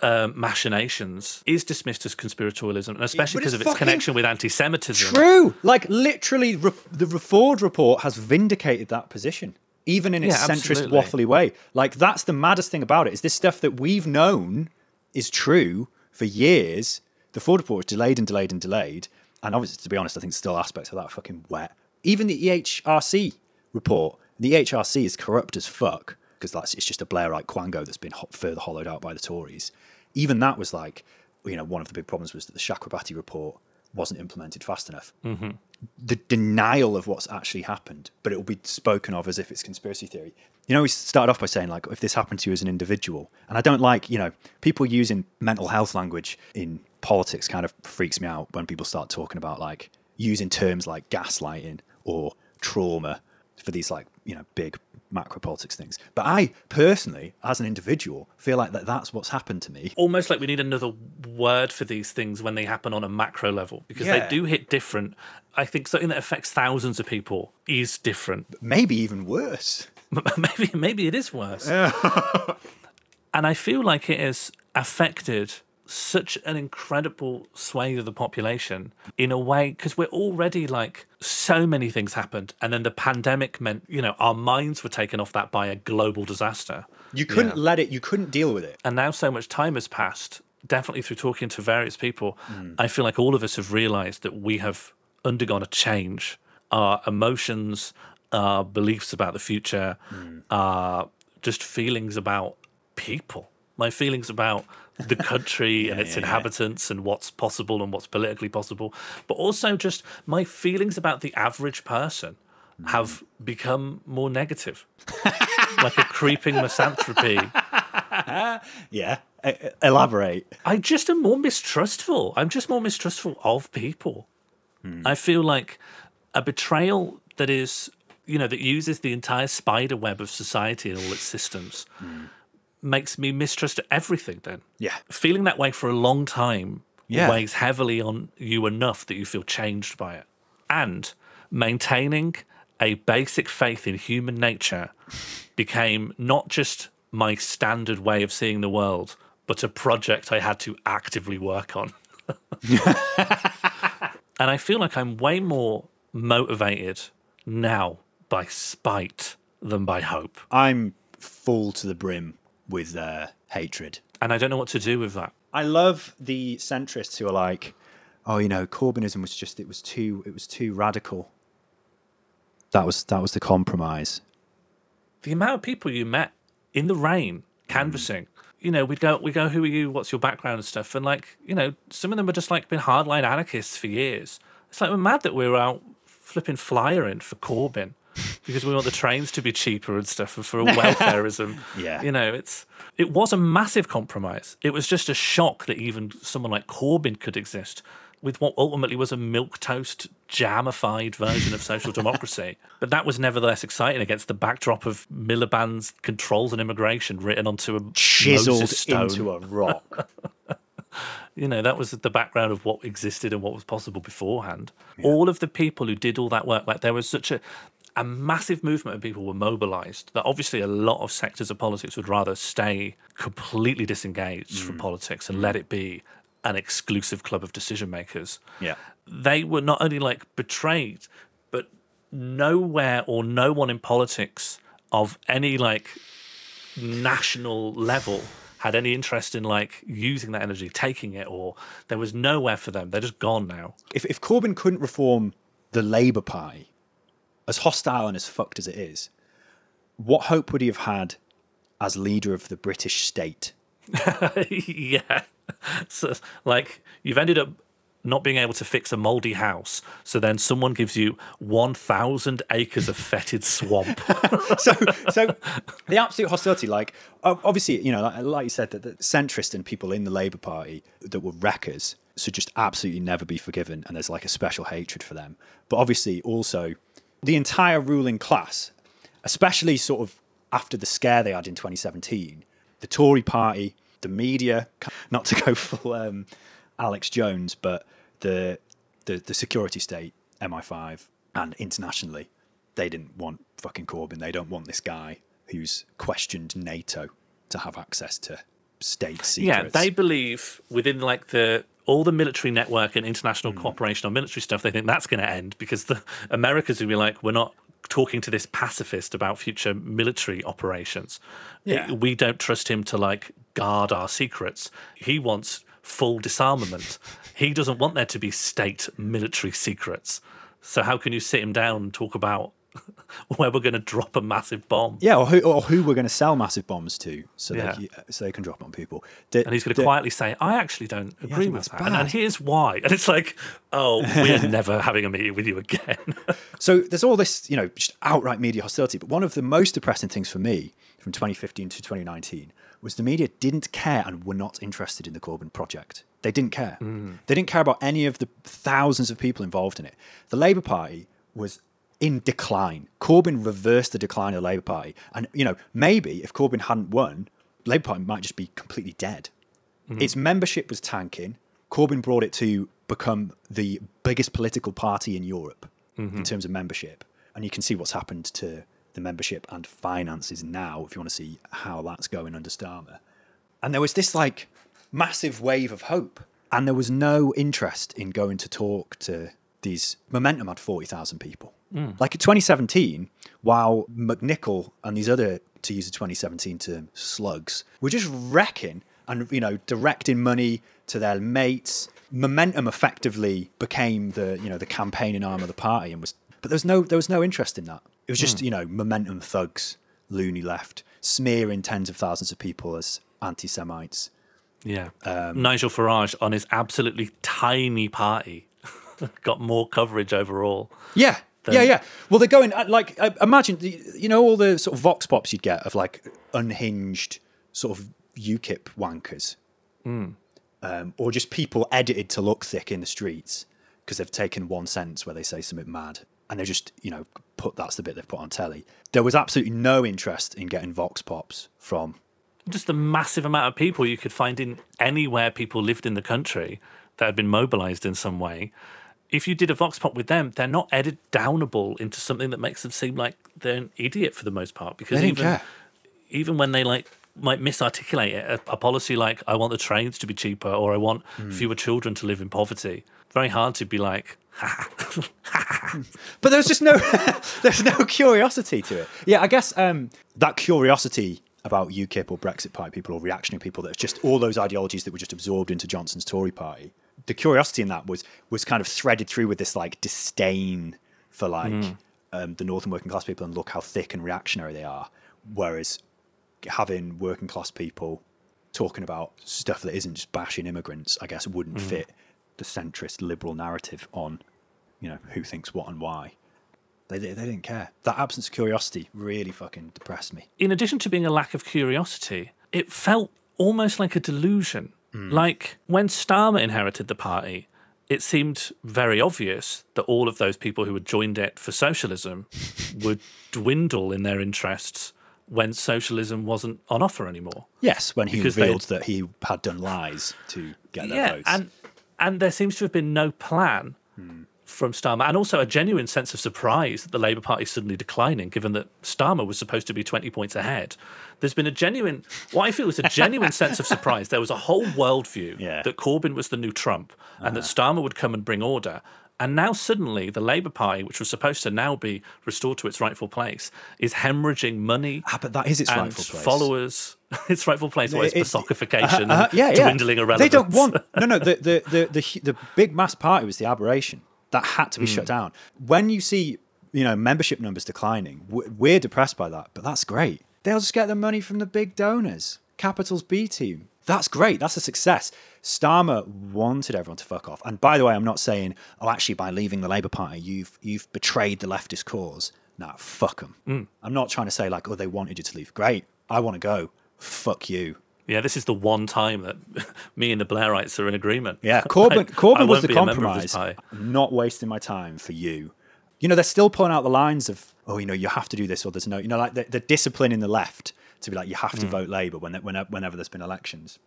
Uh, machinations is dismissed as conspiratorialism, and especially because of its connection with anti Semitism. True. Like literally, re- the Forde report has vindicated that position, even in its Yeah, centrist, waffly way. Like that's the maddest thing about it is this stuff that we've known is true for years. The Forde report was delayed and delayed and delayed, and obviously, to be honest, I think still aspects of that are fucking wet. Even the EHRC report, the EHRC is corrupt as fuck because that's it's just a Blairite quango that's been ho- further hollowed out by the Tories. Even that was like, you know, one of the big problems was that the Chakrabarti report wasn't implemented fast enough. hmm The denial of what's actually happened, but it will be spoken of as if it's conspiracy theory. You know, we started off by saying, like, if this happened to you as an individual, and I don't like, you know, people using mental health language in politics kind of freaks me out when people start talking about, like, using terms like gaslighting or trauma for these, like, you know, big macro politics things. But I personally, as an individual, feel like that that's what's happened to me. Almost like we need another word for these things when they happen on a macro level because Yeah. they do hit different. I think something that affects thousands of people is different. Maybe even worse. maybe maybe it is worse. and I feel like it has affected such an incredible swathe of the population in a way because we're already like so many things happened and then the pandemic meant you know our minds were taken off that by a global disaster. You couldn't let it, you couldn't deal with it. and now so much time has passed definitely through talking to various people mm. i feel like all of us have realized that we have undergone a change. Our emotions our beliefs about the future mm. our just feelings about people. My feelings about the country and its yeah, yeah. inhabitants and what's possible and what's politically possible but also just my feelings about the average person have become more negative like a creeping misanthropy yeah. Elaborate. I just am more mistrustful. I'm just more mistrustful of people. Hmm. I feel like a betrayal that is, you know, that uses the entire spider web of society and all its systems hmm. Makes me mistrust everything then. Yeah. Feeling that way for a long time Yeah. weighs heavily on you enough that you feel changed by it. And maintaining a basic faith in human nature became not just my standard way of seeing the world, but a project I had to actively work on. and I feel like I'm way more motivated now by spite than by hope. I'm full to the brim with uh, hatred. And I don't know what to do with that. I love the centrists who are like, oh, you know, Corbynism was just it was too it was too radical. That was that was the compromise. the amount of people you met in the rain canvassing you know we'd go we go who are you what's your background and stuff and like you know some of them were just like been hardline anarchists for years it's like we're mad that we're out flipping flyer in for corbyn because we want the trains to be cheaper and stuff and for welfareism Yeah. you know it's it was a massive compromise it was just a shock that even someone like corbyn could exist with what ultimately was a milk toast jamified version of social democracy. But that was nevertheless exciting against the backdrop of Miliband's controls on immigration written onto a Chiseled into a rock. you know, that was the background of what existed and what was possible beforehand. All of the people who did all that work, like there was such a a massive movement of people were mobilized that obviously a lot of sectors of politics would rather stay completely disengaged from mm. politics and let it be an exclusive club of decision makers Yeah. they were not only like betrayed, but nowhere or no one in politics of any like national level had any interest in like using that energy, taking it, or there was nowhere for them. They're just gone now. If if Corbyn couldn't reform the Labour Party, as hostile and as fucked as it is, what hope would he have had as leader of the British state? yeah. So, like, you've ended up not being able to fix a moldy house. So then someone gives you 1,000 acres of fetid swamp. so, so the absolute hostility, like obviously, you know, like, like you said, that the centrist and people in the Labour Party that were wreckers should just absolutely never be forgiven, and there's like a special hatred for them. But obviously, also the entire ruling class, especially sort of after the scare they had in 2017, the Tory Party, the media, not to go full um, Alex Jones, but the the the security state, MI5, and internationally, they didn't want fucking Corbyn. They don't want this guy who's questioned NATO to have access to state secrets. Yeah, they believe within like the all the military network and international Hmm. cooperation on military stuff, they think that's going to end because the Americans will be like, we're not talking to this pacifist about future military operations. Yeah. We don't trust him to like guard our secrets. He wants full disarmament. he doesn't want there to be state military secrets. So how can you sit him down and talk about where we're going to drop a massive bomb. Yeah, or who, or who we're going to sell massive bombs to, so Yeah. they so they can drop on people. The- and he's going to the- quietly say, "I actually don't agree think with that," and, and here's why. And it's like, "Oh, we're never having a meeting with you again." So there's all this, you know, just outright media hostility. But one of the most depressing things for me from 2015 to 2019 was the media didn't care and were not interested in the Corbyn project. They didn't care. Mm. They didn't care about any of the thousands of people involved in it. The Labour Party was in decline. Corbyn reversed the decline of the Labour Party. And, you know, maybe if Corbyn hadn't won, Labour Party might just be completely dead. Mhm. Its membership was tanking. Corbyn brought it to become the biggest political party in Europe in Mhm. terms of membership. And you can see what's happened to the membership and finances now if you want to see how that's going under Starmer. And there was this like massive wave of hope. And there was no interest in going to talk to these. Momentum had 40,000 people. Mm. Like in 2017, while McNicol and these other, to use the 2017 term, slugs, were just wrecking and, you know, directing money to their mates. Momentum effectively became the, you know, the campaigning arm of the party and was, but there was no, there was no interest in that. It was just, Hmm. you know, momentum thugs, loony left, smearing tens of thousands of people as anti-Semites. Yeah. Um, Nigel Farage on his absolutely tiny party got more coverage overall. Yeah, than- yeah, yeah. Well, they're going uh, like uh, imagine you know all the sort of vox pops you'd get of like unhinged sort of UKIP wankers, Mm. um, or just people edited to look thick in the streets because they've taken one sentence where they say something mad and they just you know put that's the bit they've put on telly. There was absolutely no interest in getting vox pops from Just the massive amount of people you could find in anywhere people lived in the country that had been mobilized in some way. If you did a vox pop with them, they're not edit downable into something that makes them seem like they're an idiot for the most part. Because even care. even when they like might misarticulate it, a, a policy like I want the trains to be cheaper or I want Hmm. fewer children to live in poverty, very hard to be like, but there's just no there's no curiosity to it. Yeah, I guess um, that curiosity about UKIP or Brexit Party people or reactionary people that's just all those ideologies that were just absorbed into Johnson's Tory Party. The curiosity in that was was kind of threaded through with this like disdain for like Mm. um, the northern working class people and look how thick and reactionary they are. Whereas having working class people talking about stuff that isn't just bashing immigrants, I guess, wouldn't Mm. fit the centrist liberal narrative on, you know, who thinks what and why. They, they, they didn't care. That absence of curiosity really fucking depressed me. in addition to being a lack of curiosity, it felt almost like a delusion. Mm. Like when Starmer inherited the party, it seemed very obvious that all of those people who had joined it for socialism would dwindle in their interests when socialism wasn't on offer anymore. Yes, when he Because revealed that he had done lies to get their yeah, votes. and and there seems to have been no plan Hmm. From Starmer, and also a genuine sense of surprise that the Labour Party is suddenly declining, given that Starmer was supposed to be twenty points ahead. There's been a genuine, what I feel is a genuine sense of surprise. There was a whole worldview that Corbyn was the new Trump, and that Uh-huh. Starmer would come and bring order. And now suddenly, the Labour Party, which was supposed to now be restored to its rightful place, is hemorrhaging money. Ah, but that is its rightful place. Followers, its rightful place, or its It- uh-huh, uh-huh, yeah, yeah. dwindling irrelevance. They don't want no, no. The the the the, the big mass party was the aberration that had to be shut Mm. down. When you see you know membership numbers declining, we're depressed by that. But that's great. They'll just get the money from the big donors. Capital's B team. That's great. That's a success. Starmer wanted everyone to fuck off. And by the way, I'm not saying, oh, actually, by leaving the Labour Party, you've you've betrayed the leftist cause. Nah, fuck them. Mm. I'm not trying to say like, oh, they wanted you to leave. Great. I want to go. Fuck you. Yeah, this is the one time that me and the Blairites are in agreement. Yeah, Corbyn, I- Corbyn was the be a member compromise. Not wasting my time for you. You know, they're still pulling out the lines of, oh, you know, you have to do this or there's no, you know, like the, the discipline in the left to be like, you have to Mm. vote Labour when, whenever, whenever there's been elections.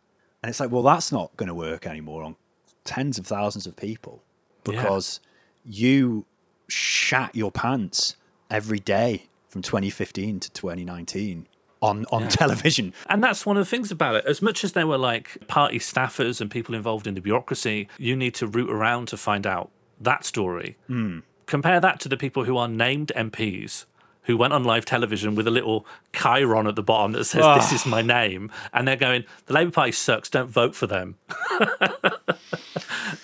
And it's like, well, that's not going to work anymore on tens of thousands of people Yeah. because you shat your pants every day from 2015 to 2019 on, on Yeah. television. And that's one of the things about it. As much as there were like party staffers and people involved in the bureaucracy, you need to root around to find out that story. Mm. Compare that to the people who are named MPs who went on live television with a little chyron at the bottom that says, This Ah. is my name. And they're going, The Labour Party sucks, don't vote for them.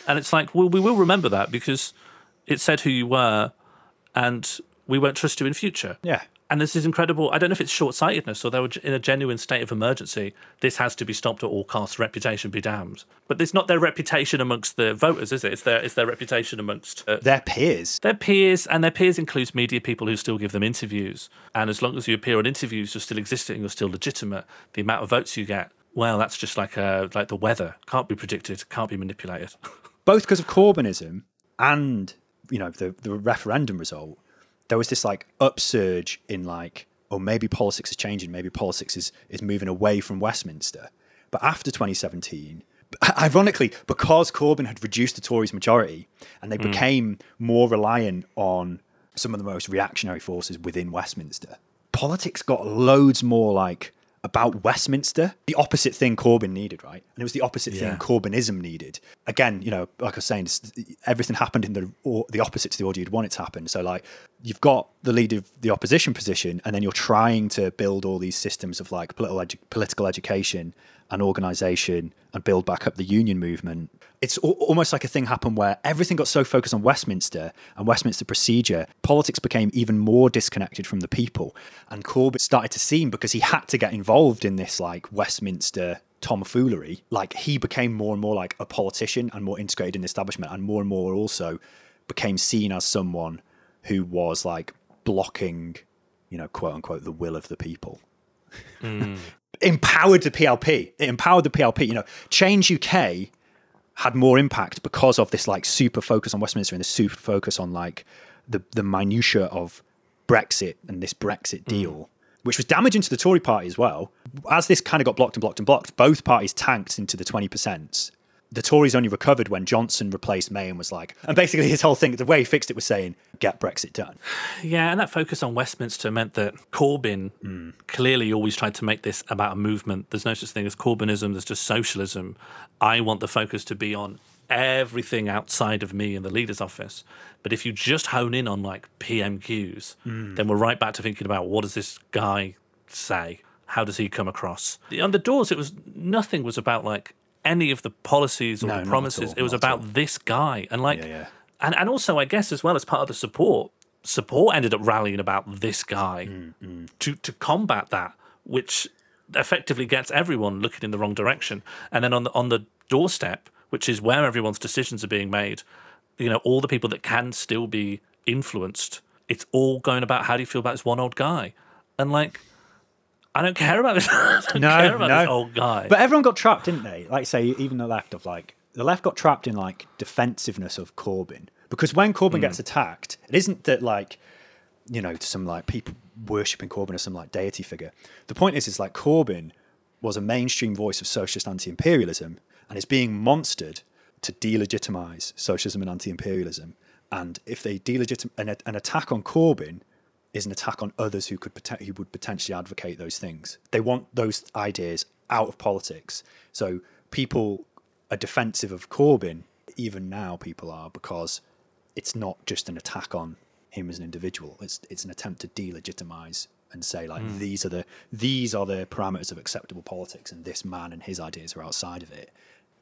and it's like, well, we will remember that because it said who you were. And we won't trust you in future. Yeah. And this is incredible. I don't know if it's short sightedness or they were in a genuine state of emergency. This has to be stopped at all costs. Reputation be damned. But it's not their reputation amongst the voters, is it? It's their it's their reputation amongst uh, their peers. Their peers, and their peers includes media people who still give them interviews. And as long as you appear on interviews, you're still existing, you're still legitimate. The amount of votes you get, well, that's just like uh, like the weather. Can't be predicted. Can't be manipulated. Both because of Corbynism and you know the the referendum result there was this like upsurge in like, oh, maybe politics is changing, maybe politics is is moving away from Westminster. But after 2017, ironically, because Corbyn had reduced the Tories' majority and they Mm. became more reliant on some of the most reactionary forces within Westminster, politics got loads more like about Westminster, the opposite thing Corbyn needed, right? And it was the opposite Yeah. thing Corbynism needed. Again, you know, like I was saying, everything happened in the or, the opposite to the order you'd want it to happen. So, like, you've got the leader of the opposition position, and then you're trying to build all these systems of like political edu- political education and organisation and build back up the union movement. It's al- almost like a thing happened where everything got so focused on Westminster and Westminster procedure, politics became even more disconnected from the people. And Corbyn started to seem because he had to get involved in this like Westminster tomfoolery, like he became more and more like a politician and more integrated in the establishment, and more and more also became seen as someone who was like blocking, you know, quote unquote, the will of the people mm. Empowered the PLP. It empowered the PLP. You know, Change UK had more impact because of this like super focus on Westminster and the super focus on like the the minutia of Brexit and this Brexit mm. deal, which was damaging to the Tory party as well. As this kind of got blocked and blocked and blocked, both parties tanked into the twenty percent. The Tories only recovered when Johnson replaced May and was like, and basically his whole thing, the way he fixed it was saying, "Get Brexit done." Yeah, and that focus on Westminster meant that Corbyn Hmm. clearly always tried to make this about a movement. There's no such thing as Corbynism, there's just socialism. I want the focus to be on everything outside of me in the leader's office. But if you just hone in on like PMQs, Mm. then we're right back to thinking about what does this guy say? How does he come across? On the doors, it was nothing was about like any of the policies or No, the promises. all, it was about this guy. And like Yeah, yeah. and and also I guess as well as part of the support, support ended up rallying about this guy Mm, to to combat that, which effectively gets everyone looking in the wrong direction. And then on the on the doorstep, which is where everyone's decisions are being made, you know, all the people that can still be influenced, it's all going about how do you feel about this one old guy, and like. I don't care about this. I don't no, care about no. this old guy. But everyone got trapped, didn't they? Like say, even the left of like the left got trapped in like defensiveness of Corbyn because when Corbyn Hmm. gets attacked, it isn't that like you know some like people worshipping Corbyn as some like deity figure. The point is, is like Corbyn was a mainstream voice of socialist anti-imperialism and is being monstered to delegitimize socialism and anti-imperialism. And if they delegitimize an, an attack on Corbyn is an attack on others who could who would potentially advocate those things. They want those ideas out of politics. So people are defensive of Corbyn. Even now, people are because it's not just an attack on him as an individual. It's it's an attempt to delegitimize and say like Mm. these are the these are the parameters of acceptable politics, and this man and his ideas are outside of it.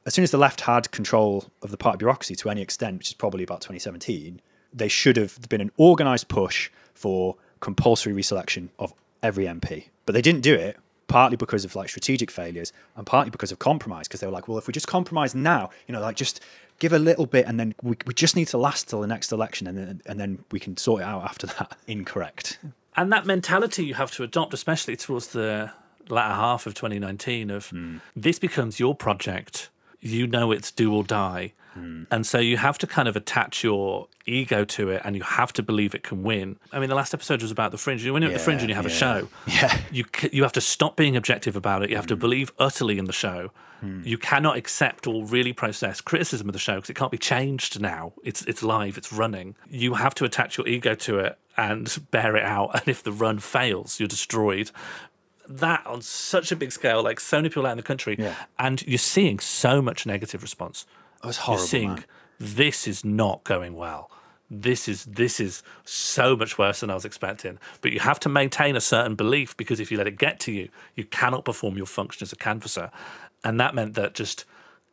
As soon as the left had control of the party bureaucracy to any extent, which is probably about 2017, they should have been an organised push for compulsory reselection of every MP. But they didn't do it, partly because of like strategic failures and partly because of compromise, because they were like, well, if we just compromise now, you know, like just give a little bit and then we, we just need to last till the next election and then, and then we can sort it out after that. Incorrect. and that mentality you have to adopt, especially towards the latter half of 2019, of hmm. this becomes your project. You know it's do or die. Hmm. And so you have to kind of attach your ego to it and you have to believe it can win. I mean, the last episode was about the fringe. When you're at the fringe and you have a show, yeah. you, you have to stop being objective about it. You have to hmm. believe utterly in the show. Hmm. You cannot accept or really process criticism of the show because it can't be changed now. It's it's live, it's running. You have to attach your ego to it and bear it out. And if the run fails, you're destroyed. That on such a big scale, like so many people out in the country, and you're seeing so much negative response. It was You're seeing man. this is not going well. This is this is so much worse than I was expecting. But you have to maintain a certain belief because if you let it get to you, you cannot perform your function as a canvasser. And that meant that just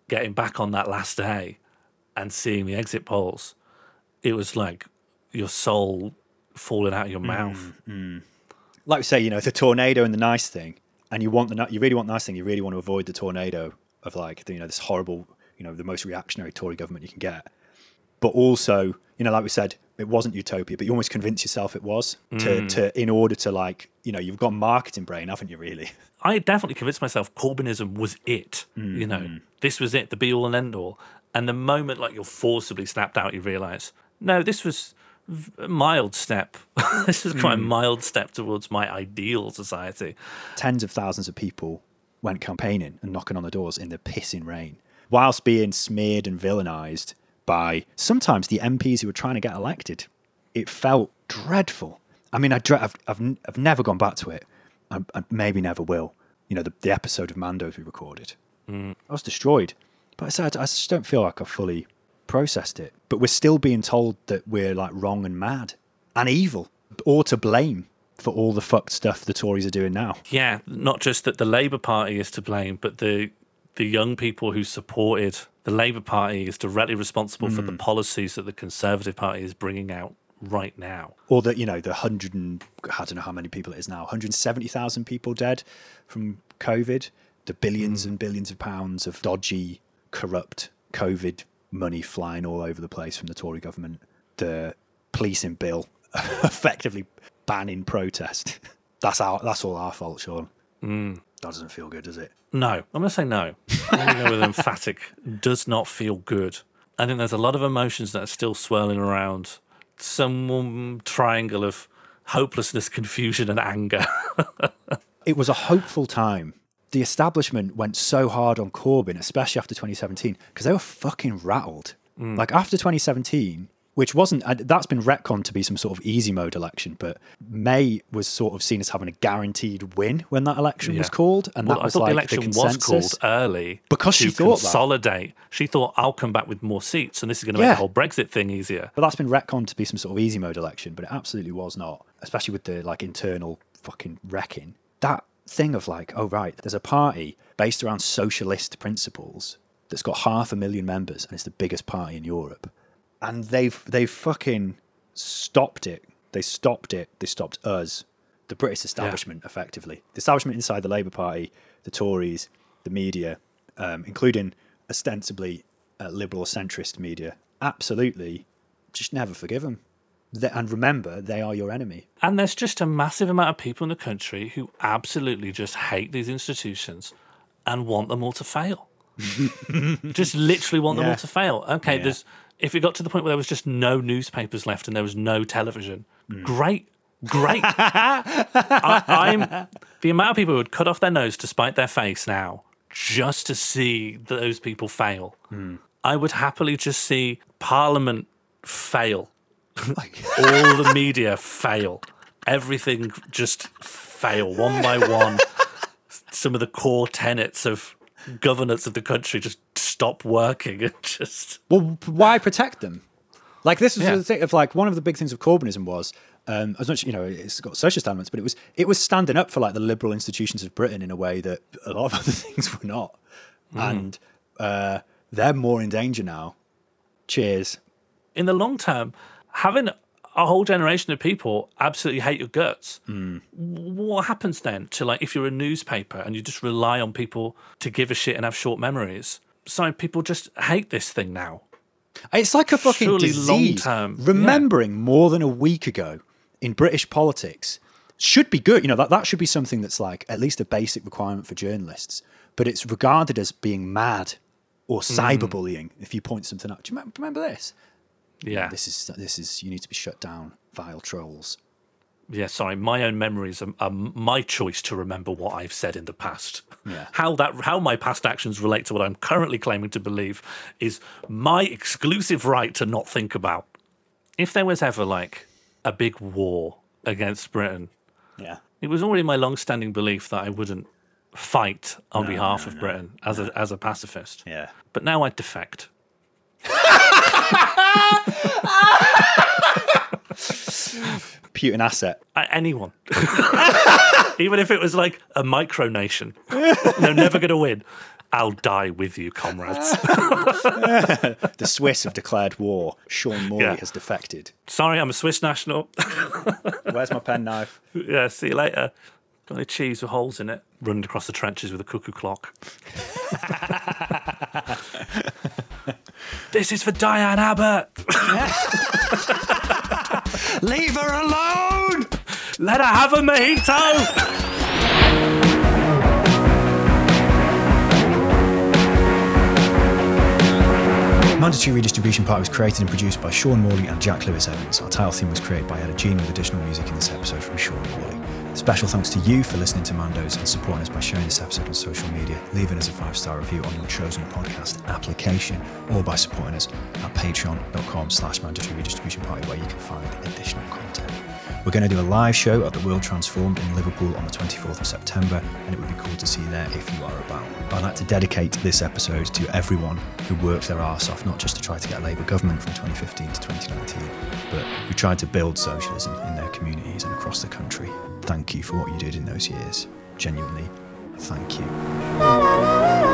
getting back on that last day and seeing the exit polls, it was like your soul falling out of your mouth. Mm. Like we say, you know, the tornado and the nice thing, and you want the you really want the nice thing. You really want to avoid the tornado of like you know this horrible, you know, the most reactionary Tory government you can get. But also, you know, like we said, it wasn't utopia, but you almost convince yourself it was to, Mm. to in order to like, you know, you've got marketing brain, haven't you? Really? I definitely convinced myself Corbynism was it. You know, Mm-hmm. this was it, the be all and end all. And the moment like you're forcibly snapped out, you realise, no, this was mild step. this is quite a Mm. mild step towards my ideal society. Tens of thousands of people went campaigning and knocking on the doors in the pissing rain, whilst being smeared and villainised by sometimes the MPs who were trying to get elected. It felt dreadful. I mean, I dre- I've, I've, I've never gone back to it. I, I maybe never will. You know, the, the episode of Mando's we recorded. Mm. I was destroyed. But I said, I just don't feel like I've fully processed it. But we're still being told that we're like wrong and mad and evil or to blame for all the fucked stuff the Tories are doing now. Yeah, not just that the Labour Party is to blame, but the the young people who supported the Labour Party is directly responsible for the Mm. policies that the Conservative Party is bringing out right now. Or that, you know, the hundred and I don't know how many people it is now, 170,000 people dead from COVID, the billions and billions of pounds of dodgy, corrupt COVID money flying all over the place from the Tory government, the policing bill effectively banning protest. That's our that's all our fault, Sean. Mm. That doesn't feel good, does it? No, I'm going to say no. I'm going to go with emphatic. Does not feel good. I think there's a lot of emotions that are still swirling around. Some triangle of hopelessness, confusion, and anger. it was a hopeful time. The establishment went so hard on Corbyn, especially after 2017, because they were fucking rattled. Mm. Like after 2017, which wasn't that's been retconned to be some sort of easy mode election, but May was sort of seen as having a guaranteed win when that election was called, and Well, that I was like the election was consensus. called early Because she thought that. consolidate. She thought I'll come back with more seats, and this is going to make the whole Brexit thing easier. But that's been retconned to be some sort of easy mode election, but it absolutely was not, especially with the like internal fucking wrecking. That thing of like, oh right, there's a party based around socialist principles that's got half a million members and it's the biggest party in Europe. And they've they've fucking stopped it. They stopped it. They stopped us. The British establishment, effectively. The establishment inside the Labour Party, the Tories, the media, um, including ostensibly uh, liberal centrist media, absolutely just never forgive them. And remember, they are your enemy. And there's just a massive amount of people in the country who absolutely just hate these institutions and want them all to fail. just literally want them Yeah. all to fail. Okay, Yeah. there's if it got to the point where there was just no newspapers left and there was no television, Hmm. great, great. I, I'm the amount of people who would cut off their nose to spite their face now just to see those people fail. Hmm. I would happily just see Parliament fail, all the media fail, everything just fail one by one. Some of the core tenets of governance of the country just stop working and just Well, why protect them? Like this was Yeah. the thing of like one of the big things of Corbynism was um, as much you know it's got socialist elements, but it was it was standing up for like the liberal institutions of Britain in a way that a lot of other things were not, Mm. and uh, they're more in danger now. Cheers. in the long term, having a whole generation of people absolutely hate your guts. Mm. What happens then to like if you're a newspaper and you just rely on people to give a shit and have short memories? So people just hate this thing now. It's like a fucking Surely disease. long-term, yeah. Remembering more than a week ago in British politics should be good. You know, that, that should be something that's like at least a basic requirement for journalists. But it's regarded as being mad or Mm. cyberbullying if you point something out. Do you remember this? Yeah. This is this is you need to be shut down, vile trolls. Yeah, sorry, my own memories are, are my choice to remember what I've said in the past. Yeah. How that how my past actions relate to what I'm currently claiming to believe is my exclusive right to not think about. If there was ever like a big war against Britain, Yeah. it was already my long-standing belief that I wouldn't fight on No, behalf no, of no, Britain as a as a pacifist. Yeah. But now I defect. Putin asset. Uh, anyone. Even if it was like a micronation. They're never going to win. I'll die with you, comrades. the Swiss have declared war. Sean Morley Yeah. has defected. Sorry, I'm a Swiss national. Where's my penknife? yeah, see you later. Got any cheese with holes in it? Running across the trenches with a cuckoo clock. This is for Diane Abbott. Leave her alone! Let her have a mojito! Mandatory Redistribution Party was created and produced by Sean Morley and Jack Lewis Evans. Our title theme was created by Ella Jean with additional music in this episode from Sean Morley. Special thanks to you for listening to Mandos and supporting us by sharing this episode on social media, leaving us a five star review on your chosen podcast application, or by supporting us at patreon.com slash mandatory redistribution party where you can find additional content. We're going to do a live show at the World Transformed in Liverpool on the 24th of September, and it would be cool to see you there if you are about. I'd like to dedicate this episode to everyone who worked their arse off, not just to try to get a Labour government from 2015 to 2019, but who tried to build socialism in their communities and across the country. Thank you for what you did in those years. Genuinely, thank you.